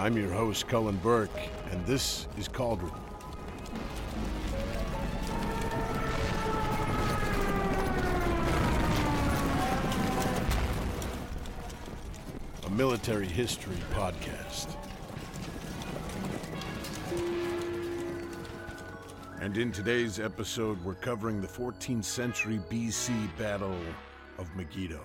I'm your host, Cullen Burke, and this is Cauldron. A military history podcast. And in today's episode, we're covering the 14th century BC Battle of Megiddo.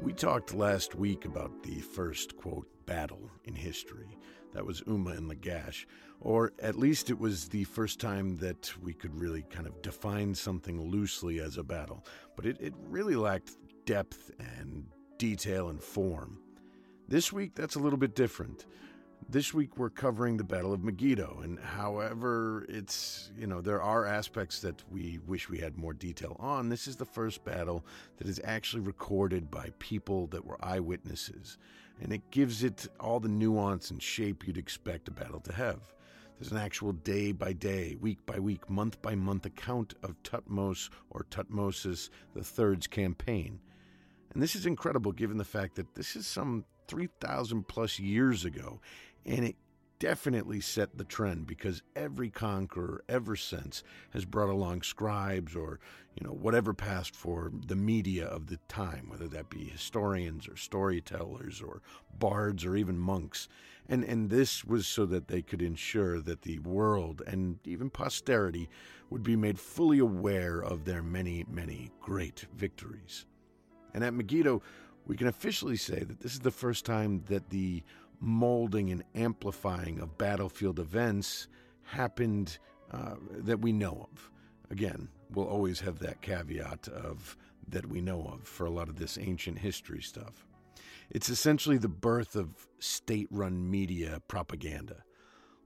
We talked last week about the first, quote, battle in history. That was Umma and Lagash. Or at least it was the first time that we could really kind of define something loosely as a battle. But it, it really lacked depth and detail and form. This week, that's a little bit different. This week we're covering the Battle of Megiddo, and however it's, you know, there are aspects that we wish we had more detail on. This is the first battle that is actually recorded by people that were eyewitnesses, and it gives it all the nuance and shape you'd expect a battle to have. There's an actual day by day, week by week, month by month account of Thutmose or Thutmosis III's campaign. And this is incredible given the fact that this is some 3,000 plus years ago, and it definitely set the trend because every conqueror ever since has brought along scribes or you know whatever passed for the media of the time whether that be historians or storytellers or bards or even monks. And and this was so that they could ensure that the world and even posterity would be made fully aware of their many many great victories. And at Megiddo we can officially say that this is the first time that the molding and amplifying of battlefield events happened uh, that we know of. Again, we'll always have that caveat of that we know of for a lot of this ancient history stuff. It's essentially the birth of state run media propaganda.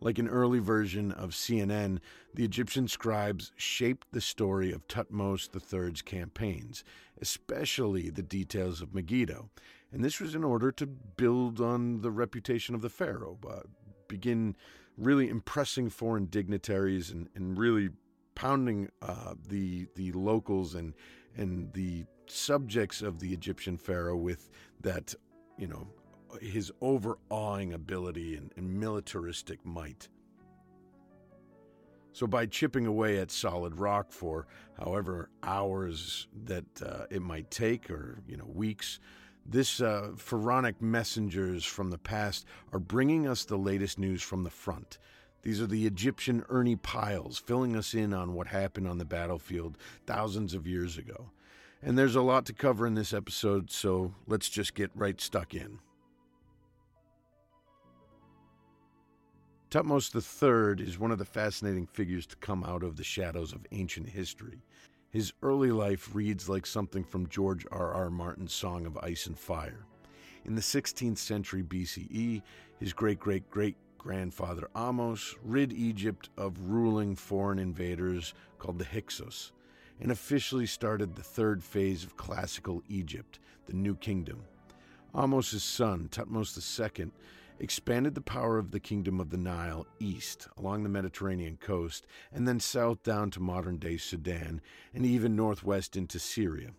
Like an early version of CNN, the Egyptian scribes shaped the story of Thutmose III's campaigns, especially the details of Megiddo. And this was in order to build on the reputation of the pharaoh, uh, begin really impressing foreign dignitaries and, and really pounding uh, the the locals and and the subjects of the Egyptian pharaoh with that you know his overawing ability and, and militaristic might. So, by chipping away at solid rock for however hours that uh, it might take, or you know weeks, this uh, pharaonic messengers from the past are bringing us the latest news from the front. These are the Egyptian Ernie Pyles filling us in on what happened on the battlefield thousands of years ago. And there's a lot to cover in this episode, so let's just get right stuck in. Thutmose III is one of the fascinating figures to come out of the shadows of ancient history. His early life reads like something from George R. R. Martin's Song of Ice and Fire. In the 16th century BCE, his great great great grandfather Ahmose rid Egypt of ruling foreign invaders called the Hyksos and officially started the third phase of classical Egypt, the New Kingdom. Ahmose's son, Thutmose II, expanded the power of the kingdom of the Nile east along the Mediterranean coast and then south down to modern day Sudan and even northwest into Syria.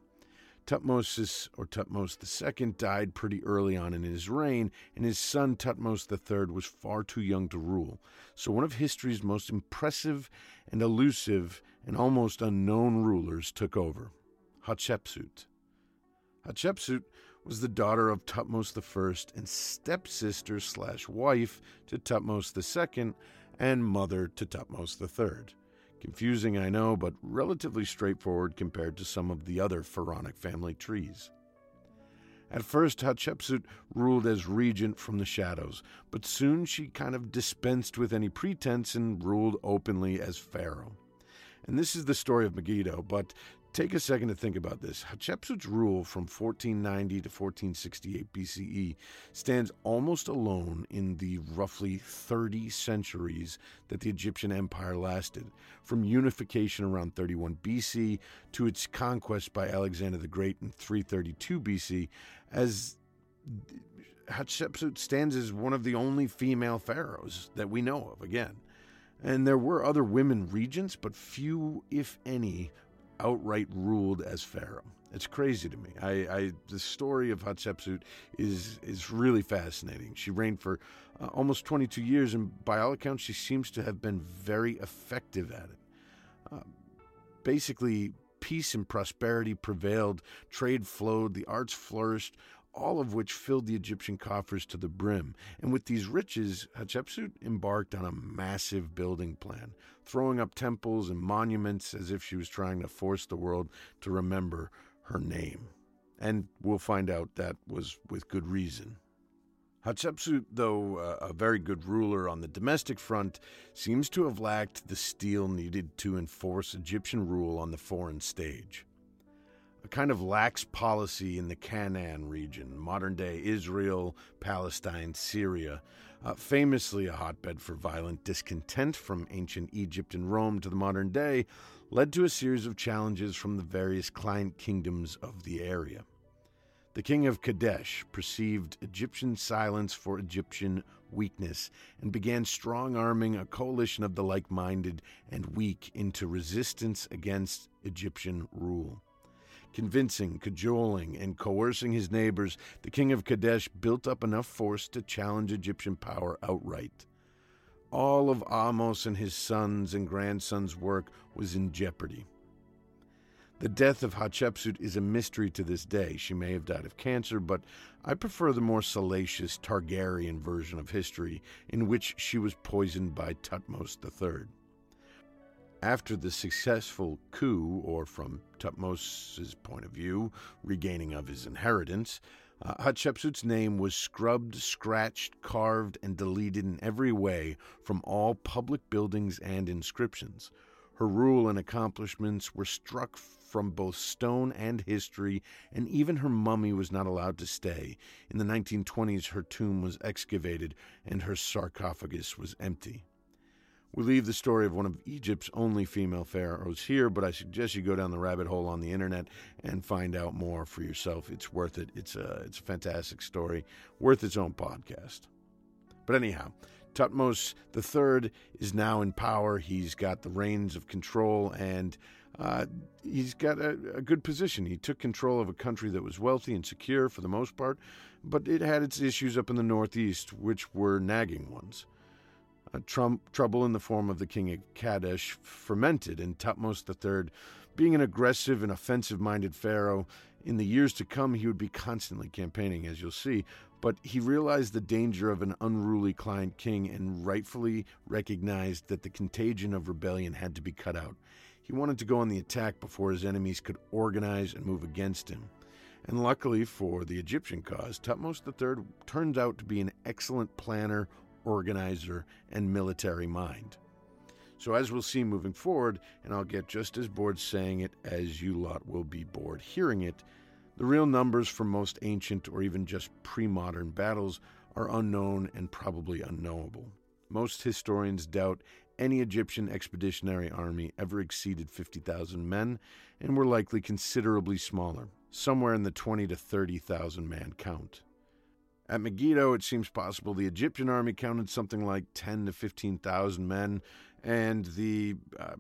Thutmosis, or Thutmose II, died pretty early on in his reign, and his son Thutmose III was far too young to rule. So, one of history's most impressive and elusive and almost unknown rulers took over Hatshepsut. Hatshepsut was the daughter of Thutmose I and stepsister slash wife to Thutmose II and mother to Thutmose III. Confusing, I know, but relatively straightforward compared to some of the other pharaonic family trees. At first, Hatshepsut ruled as regent from the shadows, but soon she kind of dispensed with any pretense and ruled openly as pharaoh. And this is the story of Megiddo, but Take a second to think about this. Hatshepsut's rule from 1490 to 1468 BCE stands almost alone in the roughly 30 centuries that the Egyptian empire lasted, from unification around 31 BC to its conquest by Alexander the Great in 332 BC, as Hatshepsut stands as one of the only female pharaohs that we know of again. And there were other women regents, but few, if any, outright ruled as pharaoh. It's crazy to me. I, I the story of Hatshepsut is is really fascinating. She reigned for uh, almost 22 years, and by all accounts, she seems to have been very effective at it. Uh, basically, peace and prosperity prevailed, trade flowed, the arts flourished, all of which filled the Egyptian coffers to the brim. And with these riches, Hatshepsut embarked on a massive building plan, throwing up temples and monuments as if she was trying to force the world to remember her name. And we'll find out that was with good reason. Hatshepsut, though uh, a very good ruler on the domestic front, seems to have lacked the steel needed to enforce Egyptian rule on the foreign stage a kind of lax policy in the Canaan region, modern day Israel, Palestine, Syria, uh, famously a hotbed for violent discontent from ancient Egypt and Rome to the modern day, led to a series of challenges from the various client kingdoms of the area. The king of Kadesh perceived Egyptian silence for Egyptian weakness and began strong arming a coalition of the like minded and weak into resistance against Egyptian rule. Convincing, cajoling, and coercing his neighbors, the king of Kadesh built up enough force to challenge Egyptian power outright. All of Ahmose and his sons and grandsons' work was in jeopardy. The death of Hatshepsut is a mystery to this day. She may have died of cancer, but I prefer the more salacious Targaryen version of history, in which she was poisoned by Thutmose III. After the successful coup, or from Thutmosis' point of view, regaining of his inheritance, uh, Hatshepsut's name was scrubbed, scratched, carved, and deleted in every way from all public buildings and inscriptions. Her rule and accomplishments were struck from both stone and history, and even her mummy was not allowed to stay. In the 1920s, her tomb was excavated and her sarcophagus was empty. We leave the story of one of Egypt's only female pharaohs here, but I suggest you go down the rabbit hole on the internet and find out more for yourself. It's worth it. It's a, it's a fantastic story, worth its own podcast. But anyhow, Thutmose III is now in power. He's got the reins of control and uh, he's got a, a, good position. He took control of a country that was wealthy and secure for the most part, but it had its issues up in the northeast, which were nagging ones. Uh, Trump, trouble in the form of the king of Kadesh fermented, and Thutmose III, being an aggressive and offensive minded pharaoh, in the years to come he would be constantly campaigning, as you'll see. But he realized the danger of an unruly client king and rightfully recognized that the contagion of rebellion had to be cut out. He wanted to go on the attack before his enemies could organize and move against him. And luckily for the Egyptian cause, Thutmose III turns out to be an excellent planner, organizer, and military mind. So, as we'll see moving forward, and I'll get just as bored saying it as you lot will be bored hearing it, the real numbers for most ancient or even just pre modern battles are unknown and probably unknowable. Most historians doubt any Egyptian expeditionary army ever exceeded 50,000 men and were likely considerably smaller, somewhere in the 20 to 30,000 man count. At Megiddo, it seems possible the Egyptian army counted something like 10 to 15,000 men, and the uh,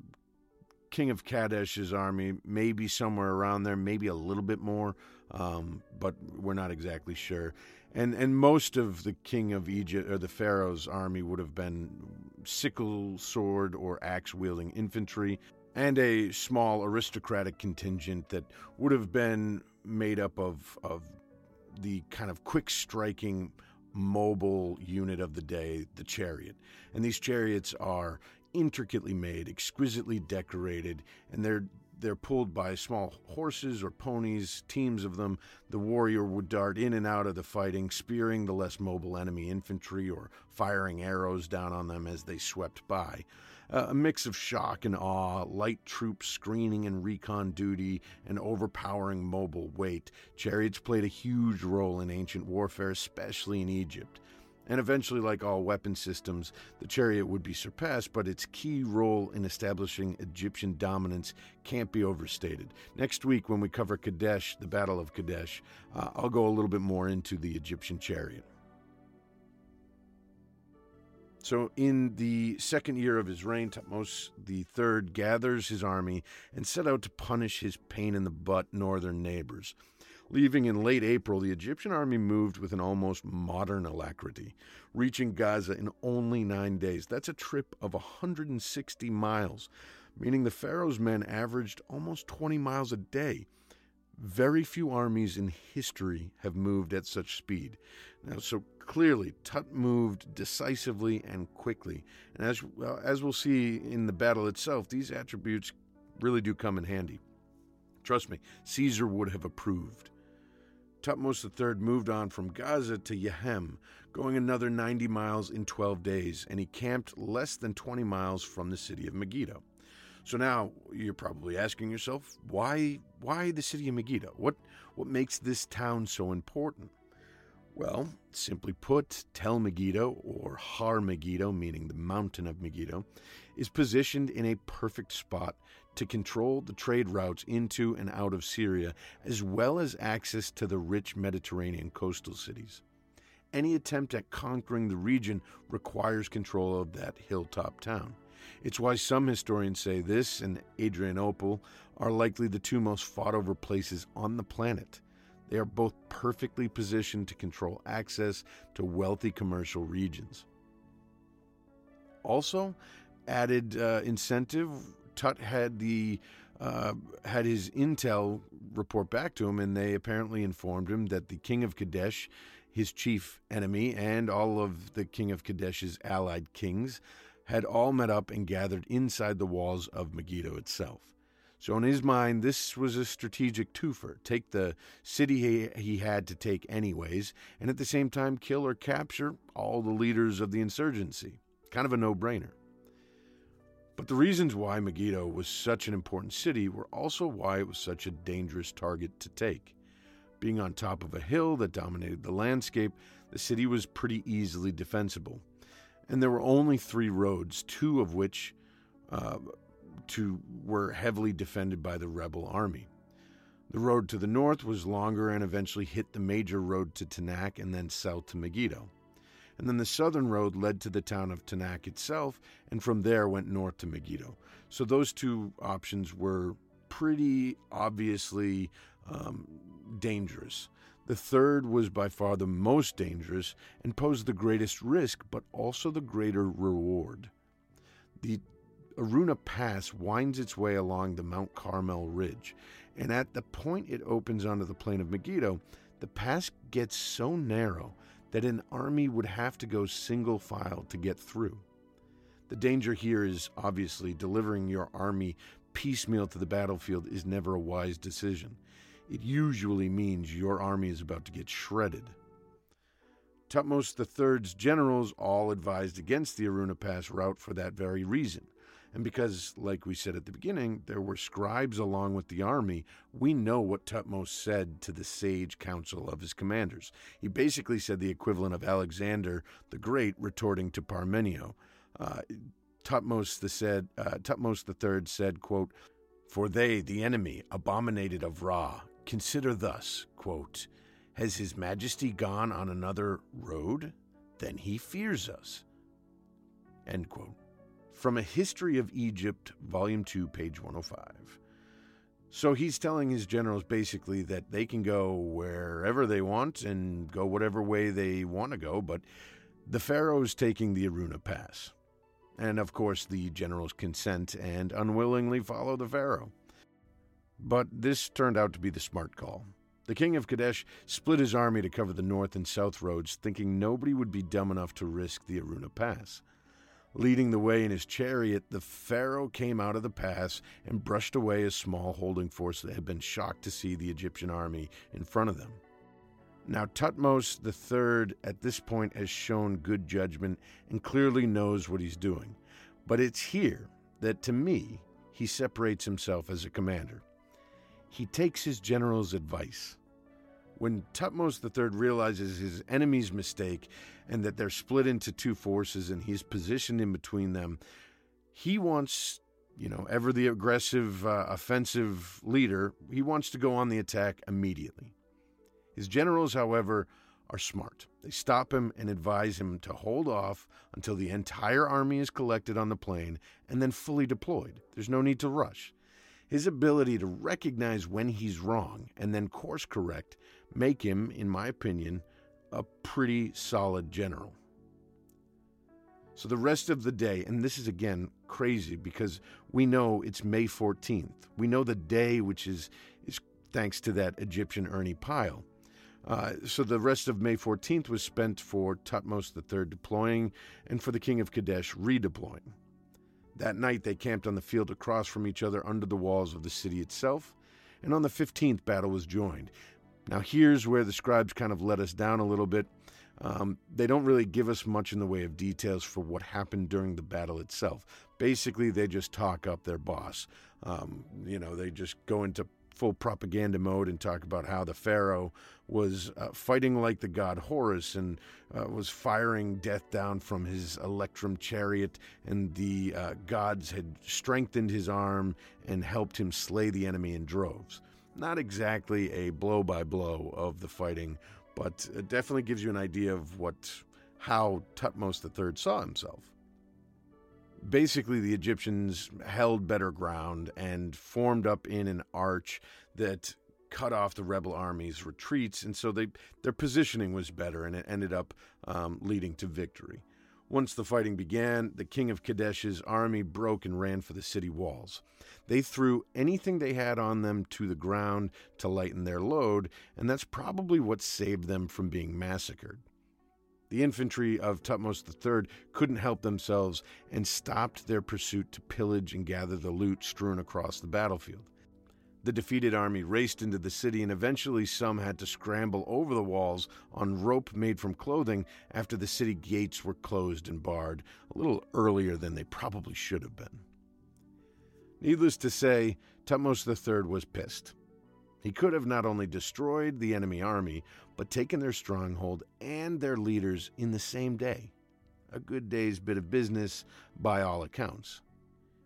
king of Kadesh's army may be somewhere around there, maybe a little bit more, um, but we're not exactly sure. And and most of the king of Egypt or the pharaoh's army would have been sickle, sword, or axe wielding infantry, and a small aristocratic contingent that would have been made up of of the kind of quick striking mobile unit of the day, the chariot. And these chariots are intricately made, exquisitely decorated, and they're they're pulled by small horses or ponies, teams of them. The warrior would dart in and out of the fighting, spearing the less mobile enemy infantry or firing arrows down on them as they swept by a mix of shock and awe, light troops screening and recon duty, and overpowering mobile weight. Chariots played a huge role in ancient warfare, especially in Egypt. And eventually, like all weapon systems, the chariot would be surpassed, but its key role in establishing Egyptian dominance can't be overstated. Next week, when we cover Kadesh, the Battle of Kadesh, uh, I'll go a little bit more into the Egyptian chariot. So, in the second year of his reign, Thutmose III gathers his army and set out to punish his pain in the butt northern neighbors. Leaving in late April, the Egyptian army moved with an almost modern alacrity, reaching Gaza in only nine days. That's a trip of 160 miles, meaning the Pharaoh's men averaged almost 20 miles a day. Very few armies in history have moved at such speed. Now, so clearly, Tut moved decisively and quickly. And as, well, as we'll see in the battle itself, these attributes really do come in handy. Trust me, Caesar would have approved. Thutmose III moved on from Gaza to Yehem, going another 90 miles in 12 days, and he camped less than 20 miles from the city of Megiddo. So now you're probably asking yourself, why why the city of Megiddo? What what makes this town so important? Well, simply put, Tel Megiddo, or Har Megiddo, meaning the mountain of Megiddo, is positioned in a perfect spot to control the trade routes into and out of Syria, as well as access to the rich Mediterranean coastal cities. Any attempt at conquering the region requires control of that hilltop town. It's why some historians say this and Adrianople are likely the two most fought over places on the planet. They are both perfectly positioned to control access to wealthy commercial regions. Also, added uh, incentive Tut had the uh, had his intel report back to him, and they apparently informed him that the king of Kadesh, his chief enemy, and all of the king of Kadesh's allied kings had all met up and gathered inside the walls of Megiddo itself. So, in his mind, this was a strategic twofer take the city he, had to take, anyways, and at the same time kill or capture all the leaders of the insurgency. Kind of a no brainer. But the reasons why Megiddo was such an important city were also why it was such a dangerous target to take. Being on top of a hill that dominated the landscape, the city was pretty easily defensible. And there were only three roads, two of which uh, two were heavily defended by the rebel army. The road to the north was longer and eventually hit the major road to Taanach and then south to Megiddo and then the southern road led to the town of Taanach itself, and from there went north to Megiddo. So those two options were pretty obviously um, dangerous. The third was by far the most dangerous and posed the greatest risk, but also the greater reward. The Aruna Pass winds its way along the Mount Carmel Ridge, and at the point it opens onto the plain of Megiddo, the pass gets so narrow that an army would have to go single file to get through. The danger here is obviously delivering your army piecemeal to the battlefield is never a wise decision. It usually means your army is about to get shredded. Thutmose III's generals all advised against the Aruna Pass route for that very reason. And because, like we said at the beginning, there were scribes along with the army, we know what Thutmose said to the sage council of his commanders. He basically said the equivalent of Alexander the Great retorting to Parmenio. Uh, Thutmose, the said, uh, Thutmose III said, quote, For they, the enemy, abominated of Ra, consider thus, quote, Has his majesty gone on another road? Then he fears us. End quote. From a History of Egypt, Volume 2, page 105. So he's telling his generals basically that they can go wherever they want and go whatever way they want to go, but the Pharaoh's taking the Aruna Pass. And of course, the generals consent and unwillingly follow the Pharaoh. But this turned out to be the smart call. The king of Kadesh split his army to cover the north and south roads, thinking nobody would be dumb enough to risk the Aruna Pass. Leading the way in his chariot, the Pharaoh came out of the pass and brushed away a small holding force that had been shocked to see the Egyptian army in front of them. Now, Thutmose III at this point has shown good judgment and clearly knows what he's doing. But it's here that, to me, he separates himself as a commander. He takes his general's advice. When Thutmose III realizes his enemy's mistake and that they're split into two forces and he's positioned in between them, he wants, you know, ever the aggressive, uh, offensive leader, he wants to go on the attack immediately. His generals, however, are smart. They stop him and advise him to hold off until the entire army is collected on the plain and then fully deployed. There's no need to rush. His ability to recognize when he's wrong and then course correct make him, in my opinion, a pretty solid general. So the rest of the day, and this is again crazy because we know it's May 14th. We know the day, which is, is thanks to that Egyptian Ernie Pyle. Uh, so the rest of May 14th was spent for Thutmose III deploying and for the king of Kadesh redeploying. That night they camped on the field across from each other under the walls of the city itself, and on the 15th battle was joined. Now here's where the scribes kind of let us down a little bit. Um, they don't really give us much in the way of details for what happened during the battle itself. Basically, they just talk up their boss. Um, you know, they just go into full propaganda mode and talk about how the Pharaoh was uh, fighting like the god Horus and uh, was firing death down from his electrum chariot, and the uh, gods had strengthened his arm and helped him slay the enemy in droves. Not exactly a blow by blow of the fighting, but it definitely gives you an idea of what how Thutmose III saw himself basically the Egyptians held better ground and formed up in an arch that cut off the rebel army's retreats, and so they their positioning was better, and it ended up um, leading to victory. Once the fighting began, the king of Kadesh's army broke and ran for the city walls. They threw anything they had on them to the ground to lighten their load, and that's probably what saved them from being massacred. The infantry of Thutmose III couldn't help themselves and stopped their pursuit to pillage and gather the loot strewn across the battlefield. The defeated army raced into the city, and eventually some had to scramble over the walls on rope made from clothing after the city gates were closed and barred a little earlier than they probably should have been. Needless to say, Thutmose III was pissed. He could have not only destroyed the enemy army, but taken their stronghold and their leaders in the same day. A good day's bit of business by all accounts.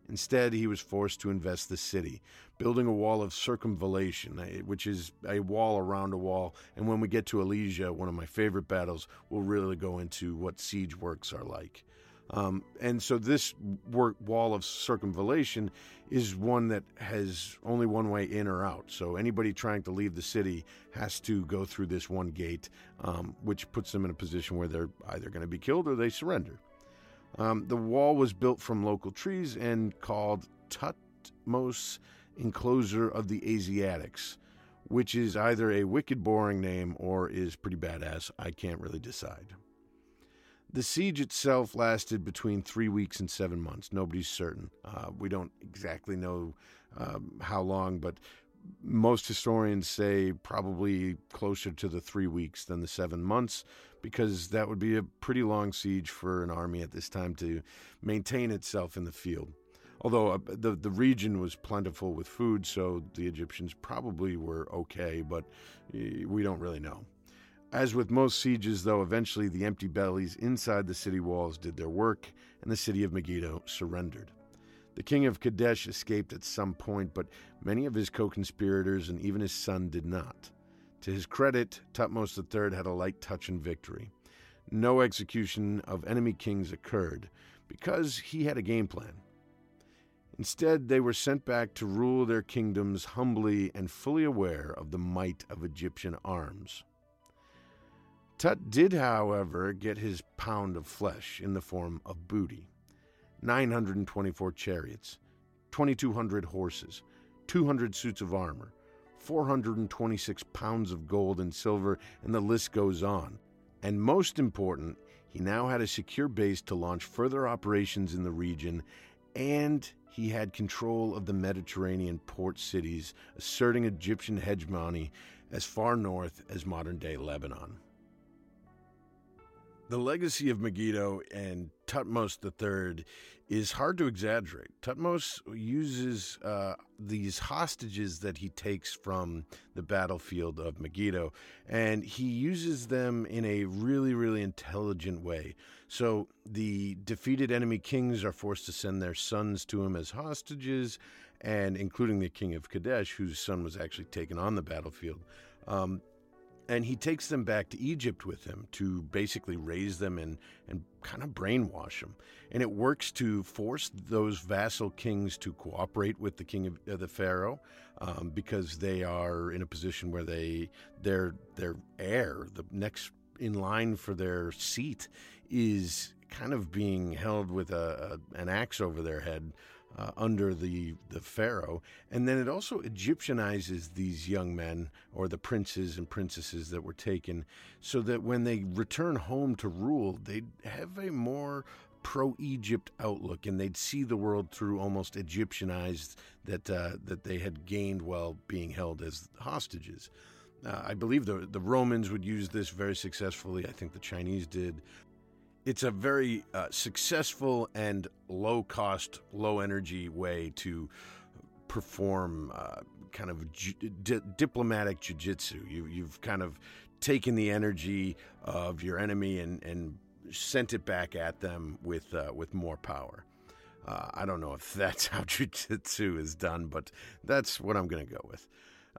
Instead, he was forced to invest the city, building a wall of circumvallation, eh, which is a wall around a wall. And when we get to Alesia, one of my favorite battles, we'll really go into what siege works are like. Um, and so this work, wall of circumvallation is one that has only one way in or out. So anybody trying to leave the city has to go through this one gate, um, which puts them in a position where they're either going to be killed or they surrender. Um, the wall was built from local trees and called Thutmose Enclosure of the Asiatics, which is either a wicked boring name or is pretty badass. I can't really decide. The siege itself lasted between three weeks and seven months. Nobody's certain. Uh, we don't exactly know um, how long, but most historians say probably closer to the three weeks than the seven months, because that would be a pretty long siege for an army at this time to maintain itself in the field. Although uh, the the region was plentiful with food, so the Egyptians probably were okay, but we don't really know. As with most sieges, though, eventually the empty bellies inside the city walls did their work, and the city of Megiddo surrendered. The king of Kadesh escaped at some point, but many of his co conspirators and even his son did not. To his credit, Thutmose III had a light touch in victory. No execution of enemy kings occurred because he had a game plan. Instead, they were sent back to rule their kingdoms humbly and fully aware of the might of Egyptian arms. Tut did, however, get his pound of flesh in the form of booty 924 chariots, 2,200 horses, 200 suits of armor, 426 pounds of gold and silver, and the list goes on. And most important, he now had a secure base to launch further operations in the region, and he had control of the Mediterranean port cities, asserting Egyptian hegemony as far north as modern day Lebanon. The legacy of Megiddo and Thutmose III is hard to exaggerate. Thutmose uses uh, these hostages that he takes from the battlefield of Megiddo, and he uses them in a really, really intelligent way. So the defeated enemy kings are forced to send their sons to him as hostages, and including the king of Kadesh, whose son was actually taken on the battlefield. Um, and he takes them back to Egypt with him to basically raise them and, and kind of brainwash them. And it works to force those vassal kings to cooperate with the king of uh, the pharaoh um, because they are in a position where they their their heir, the next in line for their seat, is kind of being held with a, a an axe over their head uh, under the, the pharaoh. And then it also Egyptianizes these young men or the princes and princesses that were taken so that when they return home to rule, they'd have a more pro Egypt outlook and they'd see the world through almost Egyptianized that, uh, that they had gained while being held as hostages. Uh, I believe the, the Romans would use this very successfully. I think the Chinese did it's a very uh, successful and low cost, low energy way to perform uh, kind of ju- di- diplomatic jujitsu. You, you've kind of taken the energy of your enemy and, and sent it back at them with, uh, with more power. Uh, I don't know if that's how jujitsu is done, but that's what I'm going to go with.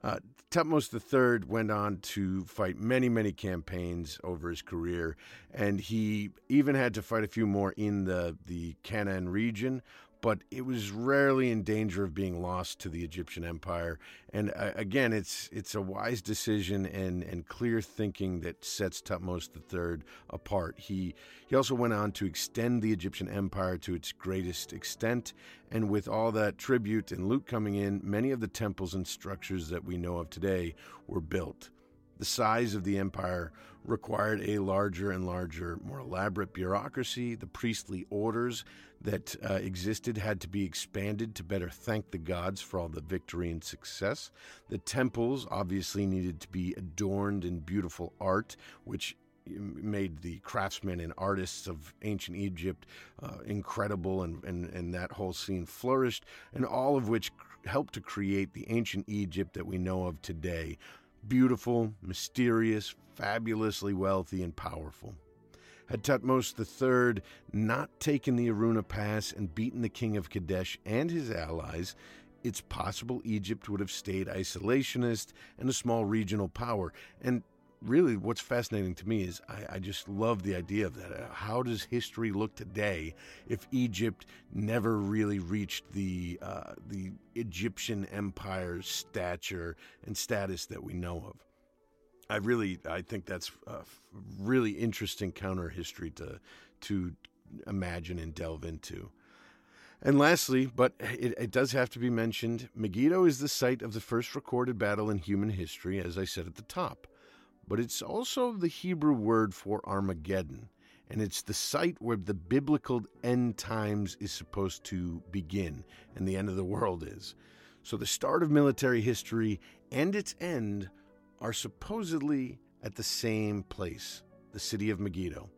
Uh, Thutmose III went on to fight many, many campaigns over his career, and he even had to fight a few more in the, the Canaan region but it was rarely in danger of being lost to the Egyptian Empire. And uh, again, it's it's a wise decision and, and clear thinking that sets Thutmose III apart. He he also went on to extend the Egyptian Empire to its greatest extent, and with all that tribute and loot coming in, many of the temples and structures that we know of today were built. The size of the empire required a larger and larger, more elaborate bureaucracy. The priestly orders that uh, existed had to be expanded to better thank the gods for all the victory and success. The temples obviously needed to be adorned in beautiful art, which made the craftsmen and artists of ancient Egypt uh, incredible, and, and, and that whole scene flourished, and all of which helped to create the ancient Egypt that we know of today beautiful, mysterious, fabulously wealthy, and powerful. Had Thutmose III not taken the Aruna Pass and beaten the king of Kadesh and his allies, it's possible Egypt would have stayed isolationist and a small regional power. And really what's fascinating to me is I, I, just love the idea of that. Uh, how does history look today if Egypt never really reached the uh, the Egyptian empire's stature and status that we know of? I really I think that's a really interesting counter history to to imagine and delve into. And lastly, but it, it, does have to be mentioned, Megiddo is the site of the first recorded battle in human history, as I said at the top but it's also the Hebrew word for Armageddon, and it's the site where the biblical end times is supposed to begin and the end of the world is. So the start of military history and its end are supposedly at the same place, the city of Megiddo.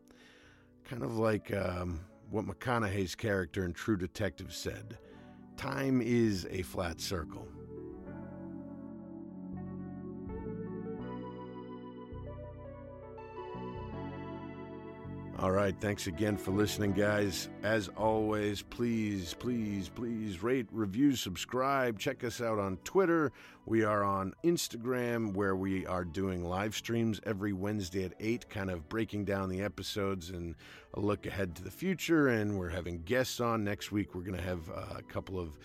Kind of like um, what McConaughey's character in True Detective said time is a flat circle. All right. Thanks again for listening, guys. As always, please, please, please rate, review, subscribe. Check us out on Twitter. We are on Instagram, where we are doing live streams every Wednesday at 8, kind of breaking down the episodes and a look ahead to the future. And we're having guests on. Next week, we're going to have uh, a couple of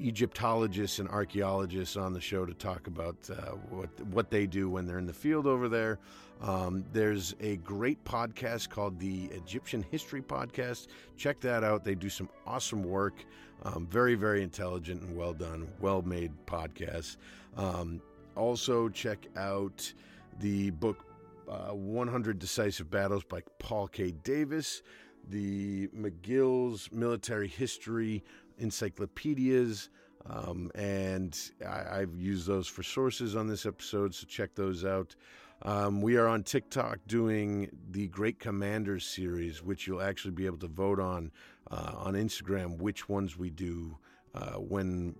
Egyptologists and archaeologists on the show to talk about uh, what what they do when they're in the field over there. Um, there's a great podcast called the Egyptian History Podcast. Check that out. They do some awesome work. Um, very very intelligent and well done, well made podcasts. Um, also check out the book uh, 100 Decisive Battles by Paul K. Davis. The Magill's Military History encyclopedias, um, and I, have used those for sources on this episode, so check those out. Um, we are on TikTok doing the Great Commanders series, which you'll actually be able to vote on uh, on Instagram which ones we do uh, when,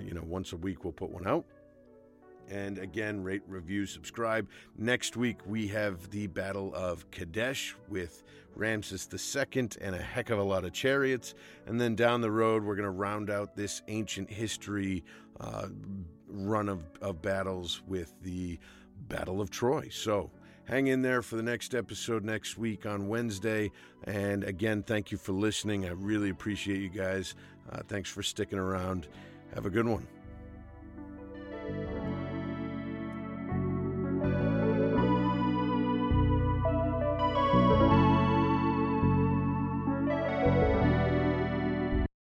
you know, once a week we'll put one out. And again, rate, review, subscribe. Next week, we have the Battle of Kadesh with Ramses II and a heck of a lot of chariots. And then down the road, we're going to round out this ancient history uh, run of, of battles with the Battle of Troy. So hang in there for the next episode next week on Wednesday. And again, thank you for listening. I really appreciate you guys. Uh, thanks for sticking around. Have a good one.